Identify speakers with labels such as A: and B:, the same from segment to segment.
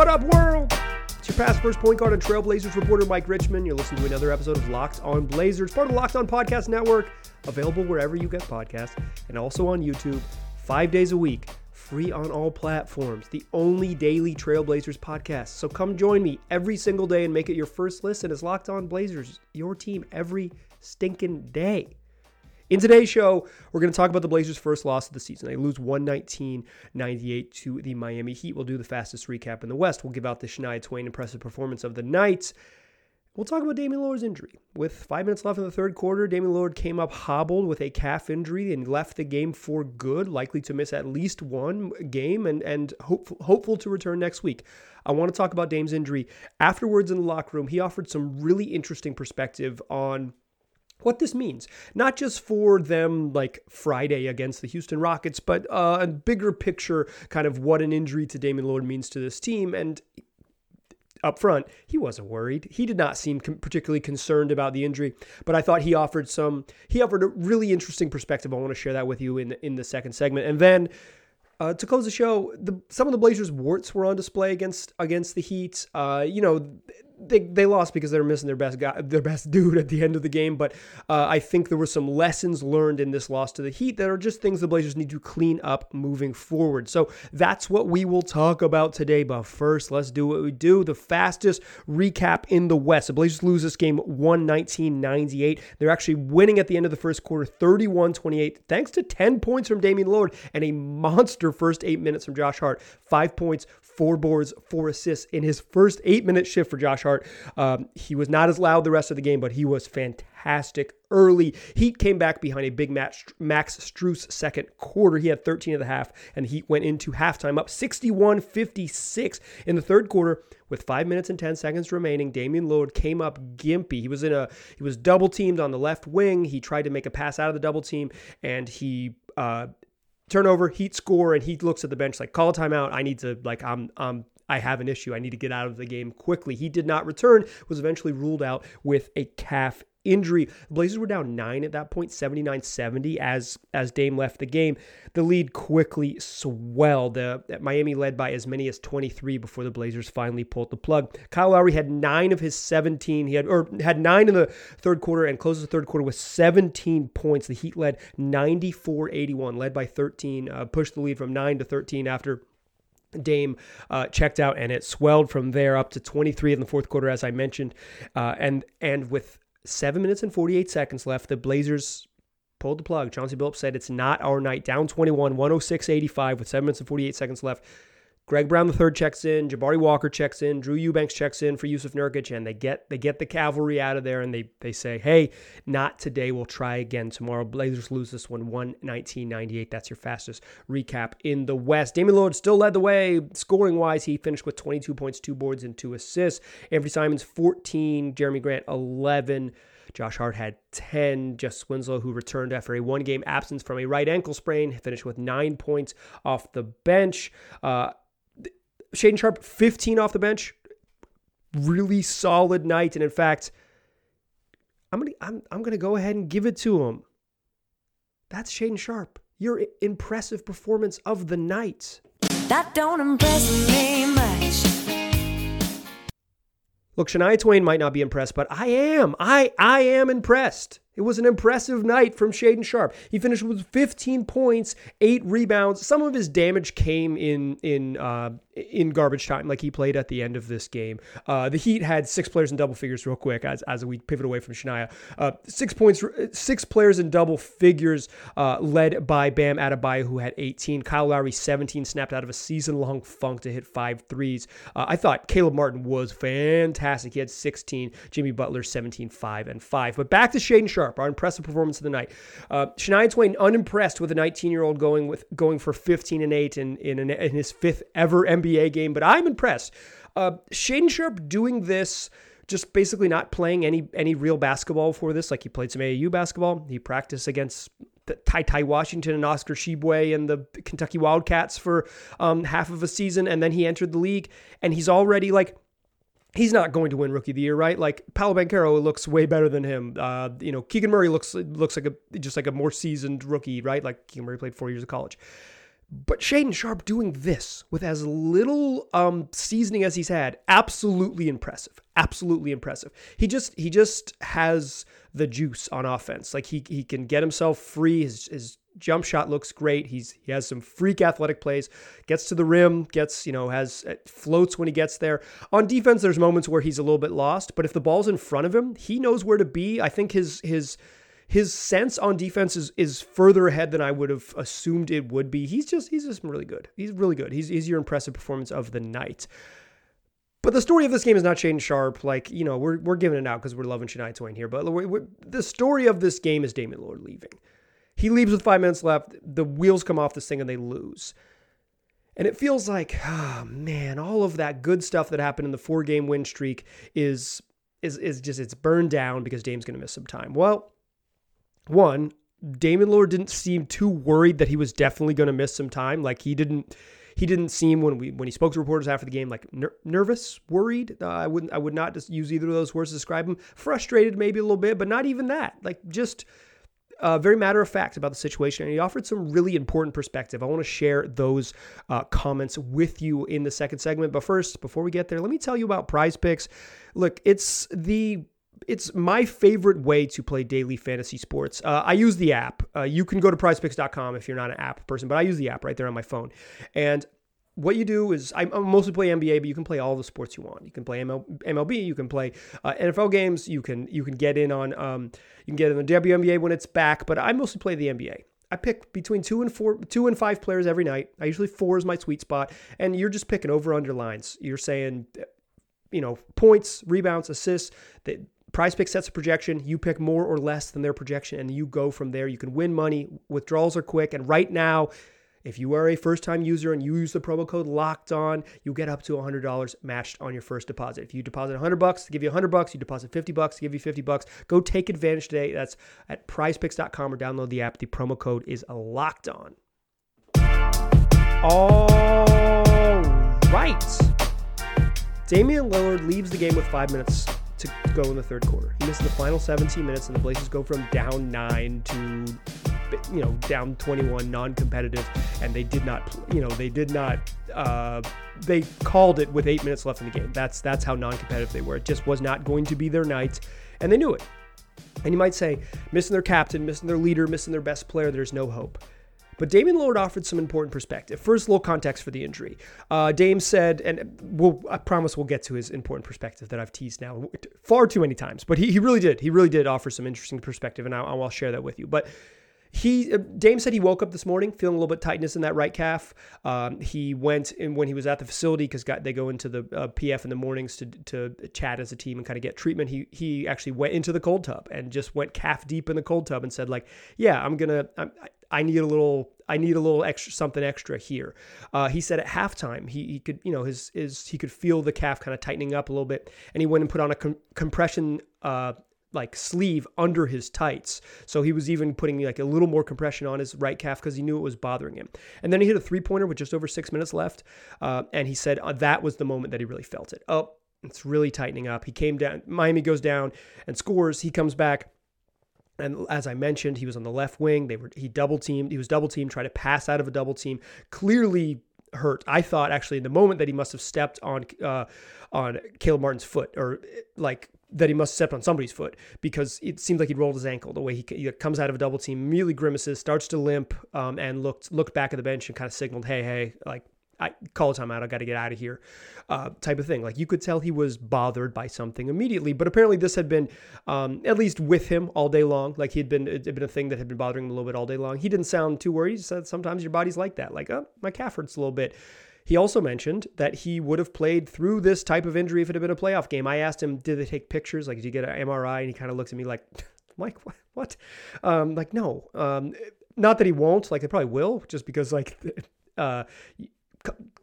A: What up, world? It's your past first point guard and Trailblazers reporter Mike Richman. You're listening to another episode of Locked On Blazers, part of the Locked On Podcast Network, available wherever you get podcasts, and also on YouTube, five days a week, free on all platforms. The only daily Trailblazers podcast. So come join me every single day and make it your first listen as Locked On Blazers, your team every stinking day. In today's show, we're going to talk about the Blazers' first loss of the season. They lose 119 98 to the Miami Heat. We'll do the fastest recap in the West. We'll give out the Shania Twain impressive performance of the night. We'll talk about Damian Lillard's injury. With five minutes left in the third quarter, Damian Lillard came up hobbled with a calf injury and left the game for good, likely to miss at least one game and, and hopeful, hopeful to return next week. I want to talk about Dame's injury. Afterwards in the locker room, he offered some really interesting perspective on what this means, not just for them like Friday against the Houston Rockets, but uh, a bigger picture kind of what an injury to Damian Lillard means to this team. And up front, he wasn't worried. He did not seem com- particularly concerned about the injury, but I thought he offered some, he offered a really interesting perspective. I want to share that with you in the, in the second segment. And then uh, to close the show, the, some of the Blazers' warts were on display against against the Heat. Uh, you know, they, they lost because they were missing their best guy, their best dude at the end of the game. But uh, I think there were some lessons learned in this loss to the Heat that are just things the Blazers need to clean up moving forward. So that's what we will talk about today. But first, let's do what we do. The fastest recap in the West. The Blazers lose this game 119-98. They're actually winning at the end of the first quarter 31-28 thanks to 10 points from Damian Lillard and a monster first eight minutes from Josh Hart. Five points, four boards, four assists in his first eight minute shift for Josh Hart. Um, he was not as loud the rest of the game, but he was fantastic early. Heat came back behind a big match, Max Strus second quarter. He had 13 of the half, and Heat went into halftime up 61 56 in the third quarter. With five minutes and 10 seconds remaining, Damian Lillard came up gimpy. He was in a he was double teamed on the left wing. He tried to make a pass out of the double team, and he uh, turnover, Heat score, and he looks at the bench like, call a timeout. I need to like I'm I'm I have an issue. I need to get out of the game quickly. He did not return, was eventually ruled out with a calf injury. The Blazers were down nine at that point, 79-70 as as Dame left the game. The lead quickly swelled. Uh, Miami led by as many as 23 before the Blazers finally pulled the plug. Kyle Lowry had nine of his 17. He had or had nine in the third quarter and closed the third quarter with 17 points. The Heat led 94-81, led by 13, uh, pushed the lead from nine to 13 after Dame uh, checked out, and it swelled from there up to 23 in the fourth quarter, as I mentioned. Uh, and and with seven minutes and 48 seconds left, the Blazers pulled the plug. Chauncey Billups said it's not our night. Down 21, 106 85 with seven minutes and 48 seconds left. Greg Brown the third checks in, Jabari Walker checks in, Drew Eubanks checks in for Jusuf Nurkic, and they get they get the cavalry out of there and they they say, hey, not today. We'll try again tomorrow. Blazers lose this one 119-98. That's your fastest recap in the West. Damian Lillard still led the way scoring wise. He finished with 22 points, two boards, and two assists. Anthony Simons 14, Jerami Grant 11. Josh Hart had 10. Justice Winslow, who returned after a one game absence from a right ankle sprain, finished with nine points off the bench. Uh, Shaedon Sharpe, 15 off the bench. Really solid night. And in fact, I'm gonna I'm, I'm gonna go ahead and give it to him. That's Shaedon Sharpe. Your impressive performance of the night. That don't impress me much. Look, Shania Twain might not be impressed, but I am. I I am impressed. It was an impressive night from Shaedon Sharpe. He finished with 15 points, eight rebounds. Some of his damage came in in uh, in garbage time, like he played at the end of this game. Uh, the Heat had six players in double figures, real quick, as, as we pivot away from Shania. Uh, six points, six players in double figures, uh, led by Bam Adebayo, who had 18. Kyle Lowry, 17, snapped out of a season-long funk to hit five threes. Uh, I thought Caleb Martin was fantastic. He had 16. Jimmy Butler, 17, 5, and 5. But back to Shaedon Sharpe, our impressive performance of the night. Uh, Shania Twain, unimpressed with a 19-year-old going with going for 15 and 8 in, in, an, in his fifth ever NBA game, but I'm impressed. Uh, Shaedon Sharpe doing this just basically not playing any any real basketball for this. Like he played some AAU basketball. He practiced against Ty Ty Washington and Oscar Tshiebwe and the Kentucky Wildcats for um, half of a season, and then he entered the league, and he's already like. He's not going to win Rookie of the Year, right? Like Paolo Banchero looks way better than him. Uh, you know, Keegan Murray looks looks like a just like a more seasoned rookie, right? Like Keegan Murray played four years of college. But Shaedon Sharpe doing this with as little um, seasoning as he's had, absolutely impressive. Absolutely impressive. He just he just has the juice on offense. Like he he can get himself free. His his jump shot looks great. He's he has some freak athletic plays. Gets to the rim. Gets you know has uh, floats when he gets there. On defense, there's moments where he's a little bit lost. But if the ball's in front of him, he knows where to be. I think his his his sense on defense is, is further ahead than I would have assumed it would be. He's just he's just really good. He's really good. He's, he's your impressive performance of the night. But the story of this game is not Shaedon Sharpe. Like, you know, we're, we're giving it out because we're loving Shania Twain here. But we're, we're, the story of this game is Damian Lillard leaving. He leaves with five minutes left. The wheels come off this thing and they lose. And it feels like, oh man, all of that good stuff that happened in the four game win streak is is is just it's burned down because Dame's going to miss some time. Well, one, Damian Lillard didn't seem too worried that he was definitely going to miss some time. Like he didn't, he didn't seem when we when he spoke to reporters after the game like ner- nervous, worried. Uh, I wouldn't, I would not just use either of those words to describe him. Frustrated, maybe a little bit, but not even that. Like just uh, very matter of fact about the situation, and he offered some really important perspective. I want to share those uh, comments with you in the second segment. But first, before we get there, let me tell you about Prize Picks. Look, it's the it's my favorite way to play daily fantasy sports. Uh, I use the app. Uh, you can go to prizepicks.com if you're not an app person, but I use the app right there on my phone. And what you do is I mostly play NBA, but you can play all the sports you want. You can play MLB, you can play uh, NFL games, you can you can get in on um, you can get in the WNBA when it's back. But I mostly play the NBA. I pick between two and four, two and five players every night. I usually four is my sweet spot, and you're just picking over under lines. You're saying, you know, points, rebounds, assists. That Prize Pick sets a projection. You pick more or less than their projection, and you go from there. You can win money. Withdrawals are quick. And right now, if you are a first time user and you use the promo code locked on, you get up to $100 matched on your first deposit. If you deposit 100 bucks, give you 100 bucks. You deposit 50 bucks, give you 50 bucks. Go take advantage today. That's at prizepicks.com or download the app. The promo code is locked on. All right. Damian Lillard leaves the game with five minutes to go in the third quarter. He misses the final 17 minutes, and the Blazers go from down nine to you know down 21 non-competitive and they did not you know they did not uh, they called it with eight minutes left in the game. That's that's how non-competitive they were. It just was not going to be their night and they knew it. And you might say missing their captain missing their leader missing their best player there's no hope but Damian Lillard offered some important perspective. First, a little context for the injury. Uh, Dame said, and we'll, I promise we'll get to his important perspective that I've teased now far too many times, but he, he really did. He really did offer some interesting perspective, and I'll, I'll share that with you. But he uh, Dame said he woke up this morning feeling a little bit tightness in that right calf. Um, he went and when he was at the facility because they go into the uh, PF in the mornings to to chat as a team and kind of get treatment. He he actually went into the cold tub and just went calf deep in the cold tub and said like, yeah, I'm gonna I'm, I need a little I need a little extra something extra here. Uh, he said at halftime he, he could you know his his he could feel the calf kind of tightening up a little bit, and he went and put on a com- compression uh, like sleeve under his tights. So he was even putting like a little more compression on his right calf because he knew it was bothering him. And then he hit a three pointer with just over six minutes left, uh, and he said uh, that was the moment that he really felt it. Oh, it's really tightening up. He came down. Miami goes down and scores. He comes back and as I mentioned, he was on the left wing. They were he double teamed. He was double teamed, tried to pass out of a double team. Clearly hurt. I thought actually in the moment that he must have stepped on uh, on Caleb Martin's foot, or like that he must have stepped on somebody's foot because it seemed like he rolled his ankle. The way he, he comes out of a double team, immediately grimaces, starts to limp, um, and looked looked back at the bench and kind of signaled, "Hey, hey, like I call timeout. I got to get out of here, uh, type of thing. Like you could tell he was bothered by something immediately, but apparently this had been um, at least with him all day long. Like he'd been it had been a thing that had been bothering him a little bit all day long. He didn't sound too worried. He said sometimes your body's like that. Like oh, my calf hurts a little bit. He also mentioned that he would have played through this type of injury if it had been a playoff game. I asked him, did they take pictures? Like, did you get an MRI? And he kind of looks at me like, Mike, what? what? Um, like, no. Um, not that he won't. Like, they probably will, just because like. Uh,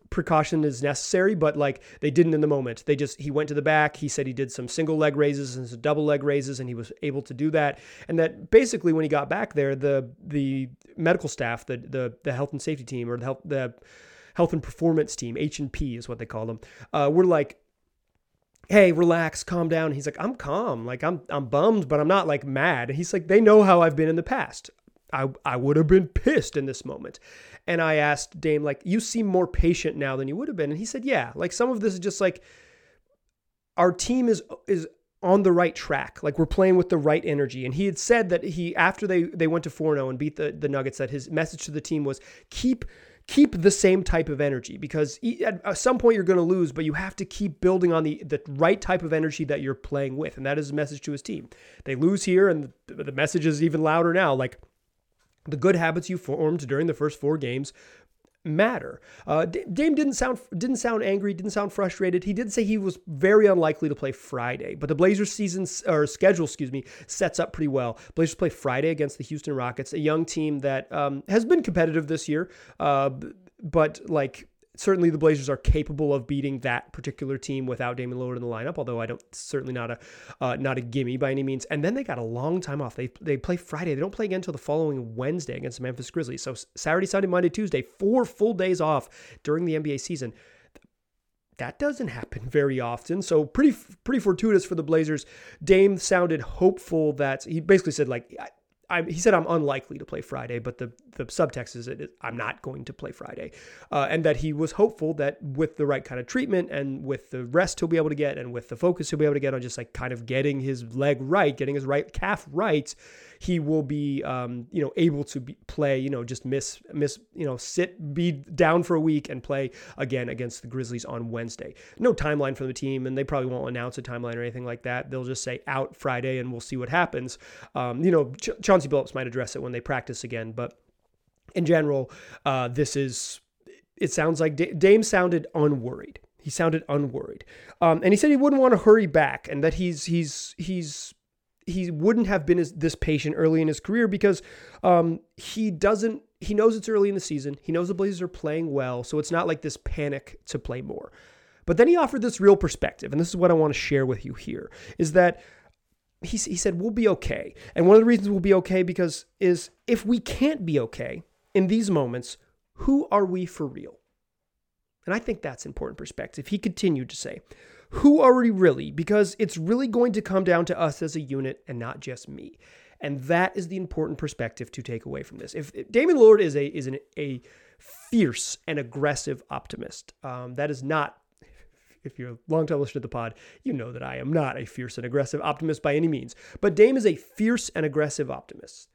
A: precaution is necessary, but like they didn't in the moment. They just he went to the back. He said he did some single leg raises and some double leg raises, and he was able to do that. And that basically when he got back there, the the medical staff, the the the health and safety team or the health the health and performance team, H and P is what they call them, uh, were like hey, relax, calm down. He's like, I'm calm. Like I'm I'm bummed, but I'm not like mad. He's like, they know how I've been in the past. I, I would have been pissed in this moment. And I asked Dame, like, you seem more patient now than you would have been. And he said, yeah, like some of this is just like our team is is on the right track. Like we're playing with the right energy. And he had said that he after they they went to 4-0 and beat the, the Nuggets, that his message to the team was keep keep the same type of energy because at some point you're going to lose, but you have to keep building on the, the right type of energy that you're playing with. And that is a message to his team. They lose here, and the, the message is even louder now. Like the good habits you formed during the first four games matter. Uh, Dame didn't sound didn't sound angry, didn't sound frustrated. He did say he was very unlikely to play Friday, but the Blazers season or schedule, excuse me, sets up pretty well. Blazers play Friday against the Houston Rockets, a young team that um, has been competitive this year, uh, but like certainly the Blazers are capable of beating that particular team without Damian Lillard in the lineup. Although I don't certainly not a uh, not a gimme by any means. And then they got a long time off. They they play Friday. They don't play again until the following Wednesday against the Memphis Grizzlies. So Saturday, Sunday, Monday, Tuesday, four full days off during the NBA season. That doesn't happen very often. So pretty pretty fortuitous for the Blazers. Dame sounded hopeful that he basically said like I, he said I'm unlikely to play Friday, but the the subtext is that I'm not going to play Friday, uh, and that he was hopeful that with the right kind of treatment and with the rest he'll be able to get, and with the focus he'll be able to get on just like kind of getting his leg right, getting his right calf right, he will be, um, you know, able to be, play, you know, just miss, miss, you know, sit, be down for a week and play again against the Grizzlies on Wednesday. No timeline for the team, and they probably won't announce a timeline or anything like that. They'll just say out Friday, and we'll see what happens. Um, you know, Ch- Chauncey Billups might address it when they practice again, but in general, uh, this is. It sounds like Dame sounded unworried. He sounded unworried, um, and he said he wouldn't want to hurry back, and that he's he's he's he wouldn't have been this patient early in his career because um, he doesn't he knows it's early in the season. He knows the Blazers are playing well, so it's not like this panic to play more. But then he offered this real perspective, and this is what I want to share with you here: is that he he said we'll be okay, and one of the reasons we'll be okay because is if we can't be okay in these moments, who are we for real? And I think that's important perspective. He continued to say, who are we really? Because it's really going to come down to us as a unit and not just me. And that is the important perspective to take away from this. If, Damian Lillard is a is an, a fierce and aggressive optimist, um, that is not. If you're a long-time listener to the pod, you know that I am not a fierce and aggressive optimist by any means. But Dame is a fierce and aggressive optimist.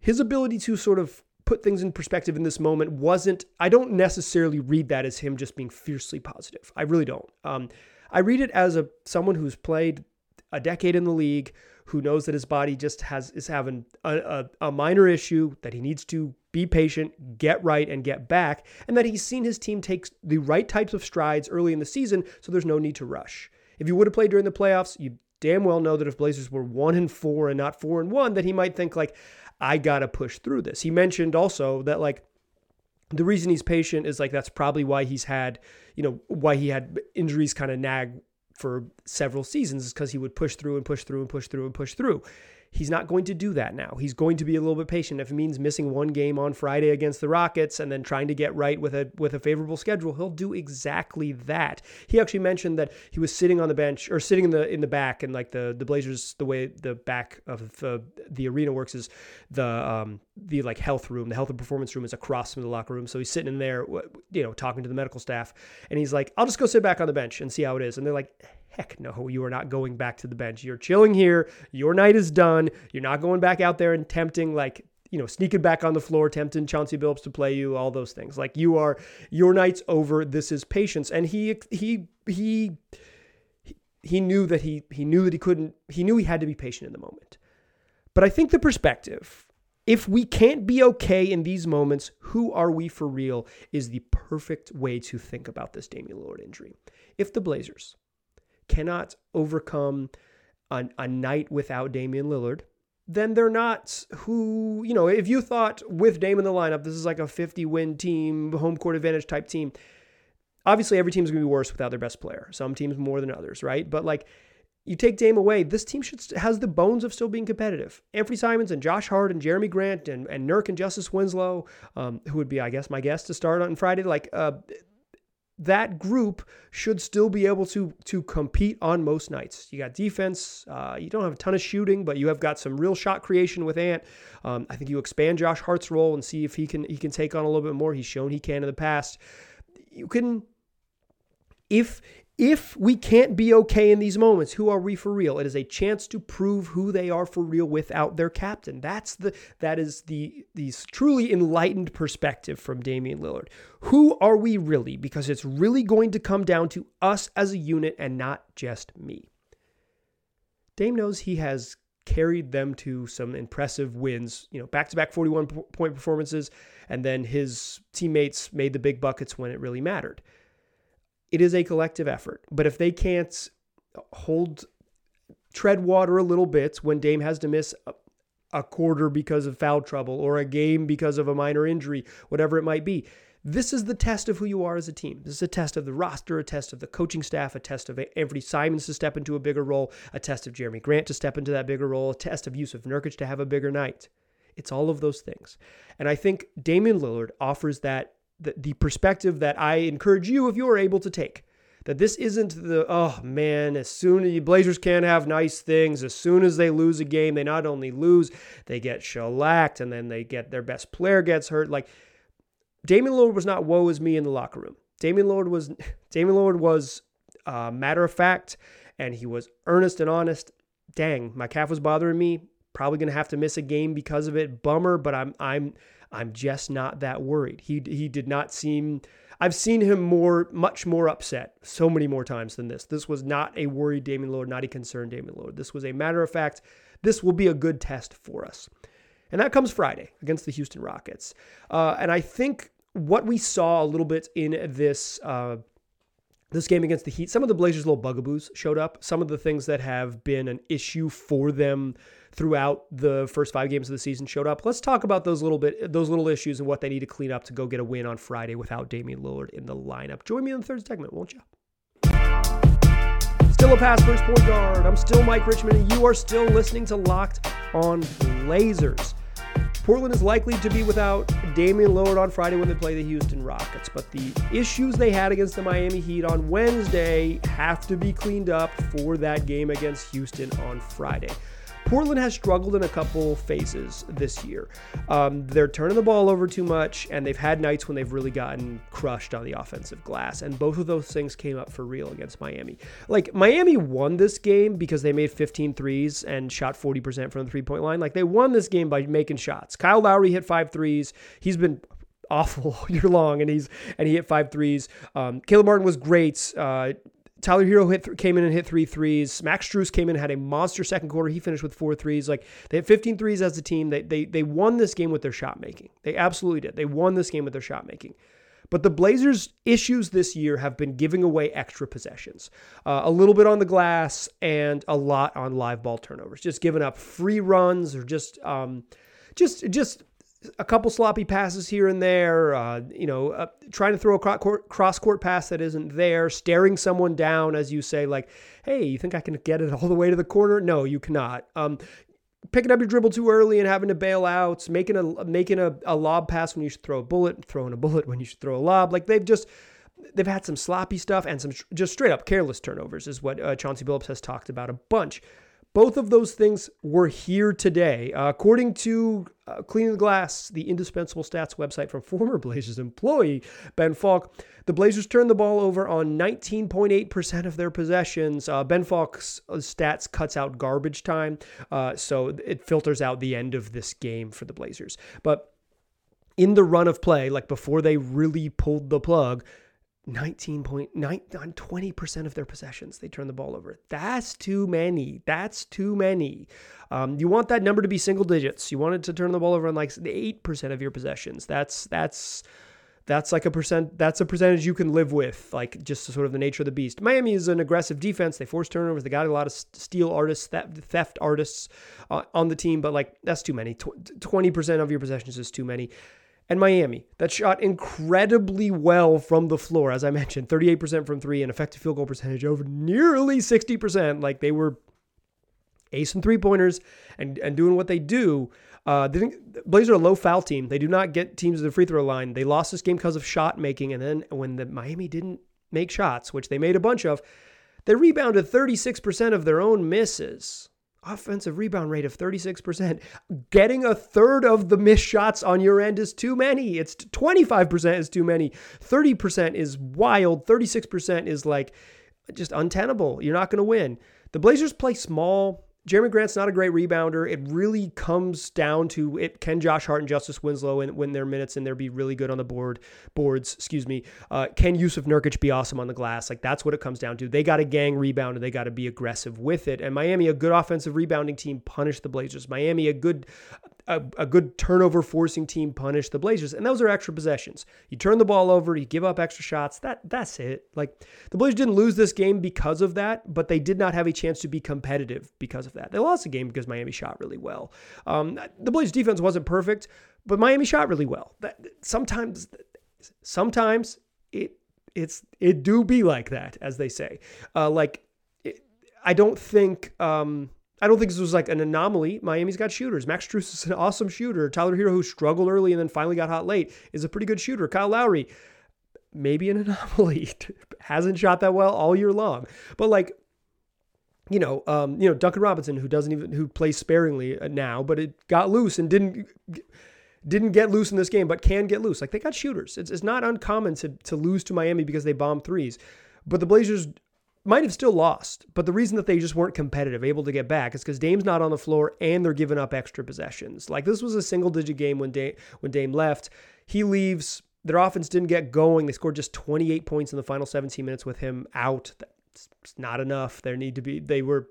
A: His ability to sort of put things in perspective in this moment wasn't. I don't necessarily read that as him just being fiercely positive. I really don't. Um, I read it as a someone who's played a decade in the league, who knows that his body just has is having a, a, a, minor issue that he needs to be patient, get right, and get back, and that he's seen his team take the right types of strides early in the season, so there's no need to rush. If you would have played during the playoffs, you damn well know that if Blazers were one and four and not four and one, that he might think like, I gotta push through this. He mentioned also that like the reason he's patient is like that's probably why he's had, you know, why he had injuries kind of nag for several seasons is because he would push through and push through and push through and push through. He's not going to do that now. He's going to be a little bit patient. If it means missing one game on Friday against the Rockets and then trying to get right with a with a favorable schedule, he'll do exactly that. He actually mentioned that he was sitting on the bench or sitting in the in the back and like the the Blazers the way the back of the, the arena works is the um the like health room, the health and performance room is across from the locker room. So he's sitting in there, you know, talking to the medical staff, and he's like, "I'll just go sit back on the bench and see how it is." And they're like, Heck no, you are not going back to the bench. You're chilling here. Your night is done. You're not going back out there and tempting like you know, sneaking back on the floor, tempting Chauncey Billups to play you, all those things. Like you are, your night's over. This is patience, and he he he he knew that he he knew that he couldn't. He knew he had to be patient in the moment. But I think the perspective, if we can't be okay in these moments, who are we for real? Is the perfect way to think about this Damian Lillard injury. If the Blazers cannot overcome a, a night without Damian Lillard, then they're not who, you know, if you thought with Dame in the lineup, this is like a 50 win team, home court advantage type team, obviously every team's going to be worse without their best player. Some teams more than others, right? But like, you take Dame away, this team should has the bones of still being competitive. Anthony Simons and Josh Hart and Jerami Grant and, and Nurk and Justice Winslow, um, who would be, I guess, my guest to start on Friday. Like, uh, that group should still be able to to compete on most nights. You got defense. Uh, you don't have a ton of shooting, but you have got some real shot creation with Ant. Um, I think you expand Josh Hart's role and see if he can he can take on a little bit more. He's shown he can in the past. You can if if we can't be okay in these moments, who are we for real? It is a chance to prove who they are for real without their captain. That's the that is the the truly enlightened perspective from Damian Lillard. Who are we really? Because it's really going to come down to us as a unit and not just me. Dame knows he has carried them to some impressive wins, you know, back-to-back 41 point performances and then his teammates made the big buckets when it really mattered it is a collective effort. But if they can't hold, tread water a little bit when Dame has to miss a, a quarter because of foul trouble or a game because of a minor injury, whatever it might be, this is the test of who you are as a team. This is a test of the roster, a test of the coaching staff, a test of Anfernee Simons to step into a bigger role, a test of Jerami Grant to step into that bigger role, a test of Jusuf Nurkic to have a bigger night. It's all of those things. And I think Damian Lillard offers that the, the perspective that I encourage you, if you are able to take, that this isn't the oh man as soon as the blazers can't have nice things as soon as they lose a game they not only lose they get shellacked and then they get their best player gets hurt. Like Damian Lillard was not woe is me in the locker room. Damian Lillard was Damian Lillard was uh, matter of fact and he was earnest and honest. Dang my calf was bothering me. Probably gonna have to miss a game because of it. Bummer but I'm I'm I'm just not that worried. He he did not seem I've seen him more much more upset so many more times than this. This was not a worried Damian Lillard, not a concerned Damian Lillard. This was a matter of fact, this will be a good test for us. And that comes Friday against the Houston Rockets. Uh, and I think what we saw a little bit in this uh, this game against the Heat, some of the Blazers' little bugaboos showed up. Some of the things that have been an issue for them throughout the first five games of the season showed up. Let's talk about those little bit those little issues and what they need to clean up to go get a win on Friday without Damian Lillard in the lineup. Join me in the third segment, won't you? Still a pass first point guard. I'm still Mike Richman, and you are still listening to Locked on Blazers. Portland is likely to be without Damian Lillard on Friday when they play the Houston Rockets, but the issues they had against the Miami Heat on Wednesday have to be cleaned up for that game against Houston on Friday. Portland has struggled in a couple phases this year. Um, they're turning the ball over too much, and they've had nights when they've really gotten crushed on the offensive glass. And both of those things came up for real against Miami. Like, Miami won this game because they made 15 threes and shot 40% from the three point line. Like, they won this game by making shots. Kyle Lowry hit five threes. He's been awful all year long, and he's and he hit five threes. Um, Caleb Martin was great. Uh, Tyler Herro hit th- came in and hit three threes. Max Strus came in had a monster second quarter. He finished with four threes. Like they had 15 threes as a team. They they they won this game with their shot making. They absolutely did. They won this game with their shot making. But the Blazers' issues this year have been giving away extra possessions, uh, a little bit on the glass and a lot on live ball turnovers. Just giving up free runs or just um, just just a couple sloppy passes here and there, uh, you know, uh, trying to throw a cross court pass that isn't there, staring someone down as you say, like, hey, you think I can get it all the way to the corner? No, you cannot. Um, picking up your dribble too early and having to bail out, making a making a, a lob pass when you should throw a bullet, throwing a bullet when you should throw a lob. Like they've just they've had some sloppy stuff and some just straight up careless turnovers is what uh, Chauncey Billups has talked about a bunch. Both of those things were here today. Uh, according to uh, Cleaning the Glass, the indispensable stats website from former Blazers employee Ben Falk, the Blazers turned the ball over on 19.8% of their possessions. Uh, ben Falk's uh, stats cuts out garbage time, uh, so it filters out the end of this game for the Blazers. But in the run of play, like before they really pulled the plug, 19.9 on 20% of their possessions they turn the ball over. That's too many. That's too many. Um, you want that number to be single digits. You want it to turn the ball over on like 8% of your possessions. That's that's that's like a percent that's a percentage you can live with like just sort of the nature of the beast. Miami is an aggressive defense. They force turnovers. They got a lot of steal artists theft artists uh, on the team but like that's too many. 20% of your possessions is too many and Miami that shot incredibly well from the floor. As I mentioned, 38% from three and effective field goal percentage over nearly 60%. Like they were ace and three pointers and, and doing what they do. Uh, they didn't, Blazers are a low foul team. They do not get teams to the free throw line. They lost this game because of shot making. And then when the Miami didn't make shots, which they made a bunch of, they rebounded 36% of their own misses. Offensive rebound rate of 36%. Getting a third of the missed shots on your end is too many. It's 25% is too many. 30% is wild. 36% is like just untenable. You're not going to win. The Blazers play small. Jerami Grant's not a great rebounder. It really comes down to it. Can Josh Hart and Justice Winslow win their minutes and there be really good on the board boards? Excuse me. Uh, can Jusuf Nurkic be awesome on the glass? Like that's what it comes down to. They got to gang rebound and they got to be aggressive with it. And Miami, a good offensive rebounding team, punished the Blazers. Miami, a good a, a, good turnover forcing team punish the Blazers. And those are extra possessions. You turn the ball over, you give up extra shots. That that's it. Like the Blazers didn't lose this game because of that, but they did not have a chance to be competitive because of that. They lost the game because Miami shot really well. Um, the Blazers defense wasn't perfect, but Miami shot really well. That sometimes sometimes it it's it do be like that, as they say. Uh, like it, I don't think um, I don't think this was like an anomaly. Miami's got shooters. Max Strus is an awesome shooter. Tyler Herro, who struggled early and then finally got hot late, is a pretty good shooter. Kyle Lowry, maybe an anomaly. Hasn't shot that well all year long. But like, you know, um, you know, Duncan Robinson, who doesn't even who plays sparingly uh, now, but it got loose and didn't didn't get loose in this game, but can get loose. Like they got shooters. It's, it's not uncommon to to lose to Miami because they bomb threes. But the Blazers might have still lost, but the reason that they just weren't competitive, able to get back, is because Dame's not on the floor and they're giving up extra possessions. Like this was a single digit game when Dame, when Dame left. He leaves. Their offense didn't get going. They scored just 28 points in the final 17 minutes with him out. That's not enough. There need to be. They were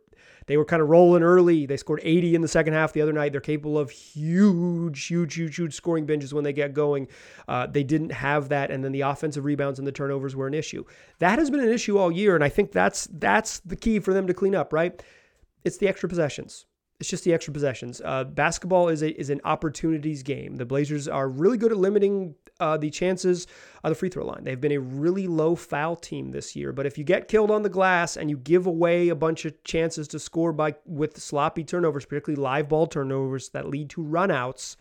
A: they were kind of rolling early. They scored 80 in the second half the other night. They're capable of huge, huge, huge, huge scoring binges when they get going. Uh, they didn't have that, and then the offensive rebounds and the turnovers were an issue. That has been an issue all year, and I think that's that's the key for them to clean up. Right? It's the extra possessions. It's just the extra possessions. Uh, basketball is a, is an opportunities game. The Blazers are really good at limiting uh, the chances on the free throw line. They've been a really low foul team this year. But if you get killed on the glass and you give away a bunch of chances to score by with sloppy turnovers, particularly live ball turnovers that lead to runouts,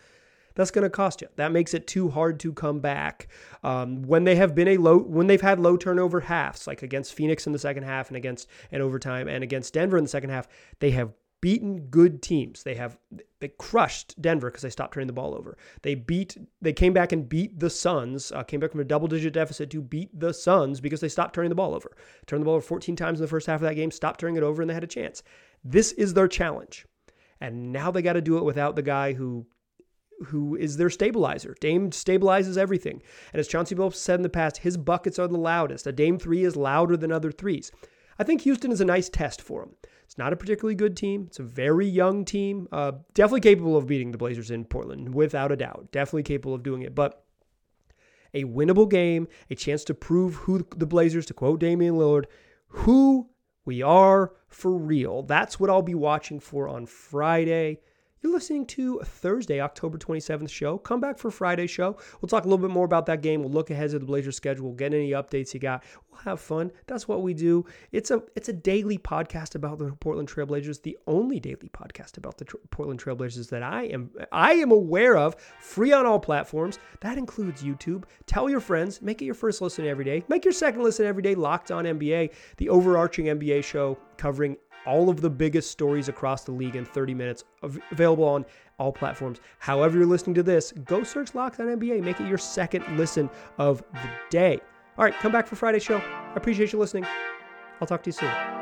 A: that's going to cost you. That makes it too hard to come back. Um, when they have been a low, when they've had low turnover halves, like against Phoenix in the second half and against and overtime and against Denver in the second half, they have beaten good teams. They have they crushed Denver because they stopped turning the ball over. They beat they came back and beat the Suns. Uh, came back from a double digit deficit to beat the Suns because they stopped turning the ball over. Turned the ball over 14 times in the first half of that game. Stopped turning it over and they had a chance. This is their challenge, and now they got to do it without the guy who who is their stabilizer. Dame stabilizes everything. And as Chauncey Billups said in the past, his buckets are the loudest. A Dame three is louder than other threes. I think Houston is a nice test for him. It's not a particularly good team. It's a very young team. Uh, definitely capable of beating the Blazers in Portland, without a doubt. Definitely capable of doing it. But a winnable game, a chance to prove who the Blazers, to quote Damian Lillard, who we are for real. That's what I'll be watching for on Friday. You're listening to Thursday, October 27th show. Come back for Friday show. We'll talk a little bit more about that game. We'll look ahead to the Blazers schedule. We'll get any updates you got. We'll have fun. That's what we do. It's a it's a daily podcast about the Portland Trailblazers, the only daily podcast about the Portland Trailblazers that I am I am aware of, free on all platforms. That includes YouTube. Tell your friends, make it your first listen every day. Make your second listen every day. Locked on NBA, the overarching NBA show covering all of the biggest stories across the league in 30 minutes, available on all platforms. However, you're listening to this, go search Locked on NBA. Make it your second listen of the day. All right, come back for Friday's show. I appreciate you listening. I'll talk to you soon.